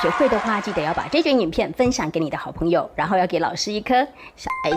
学会的话，记得要把这卷影片分享给你的好朋友，然后要给老师一颗小爱心。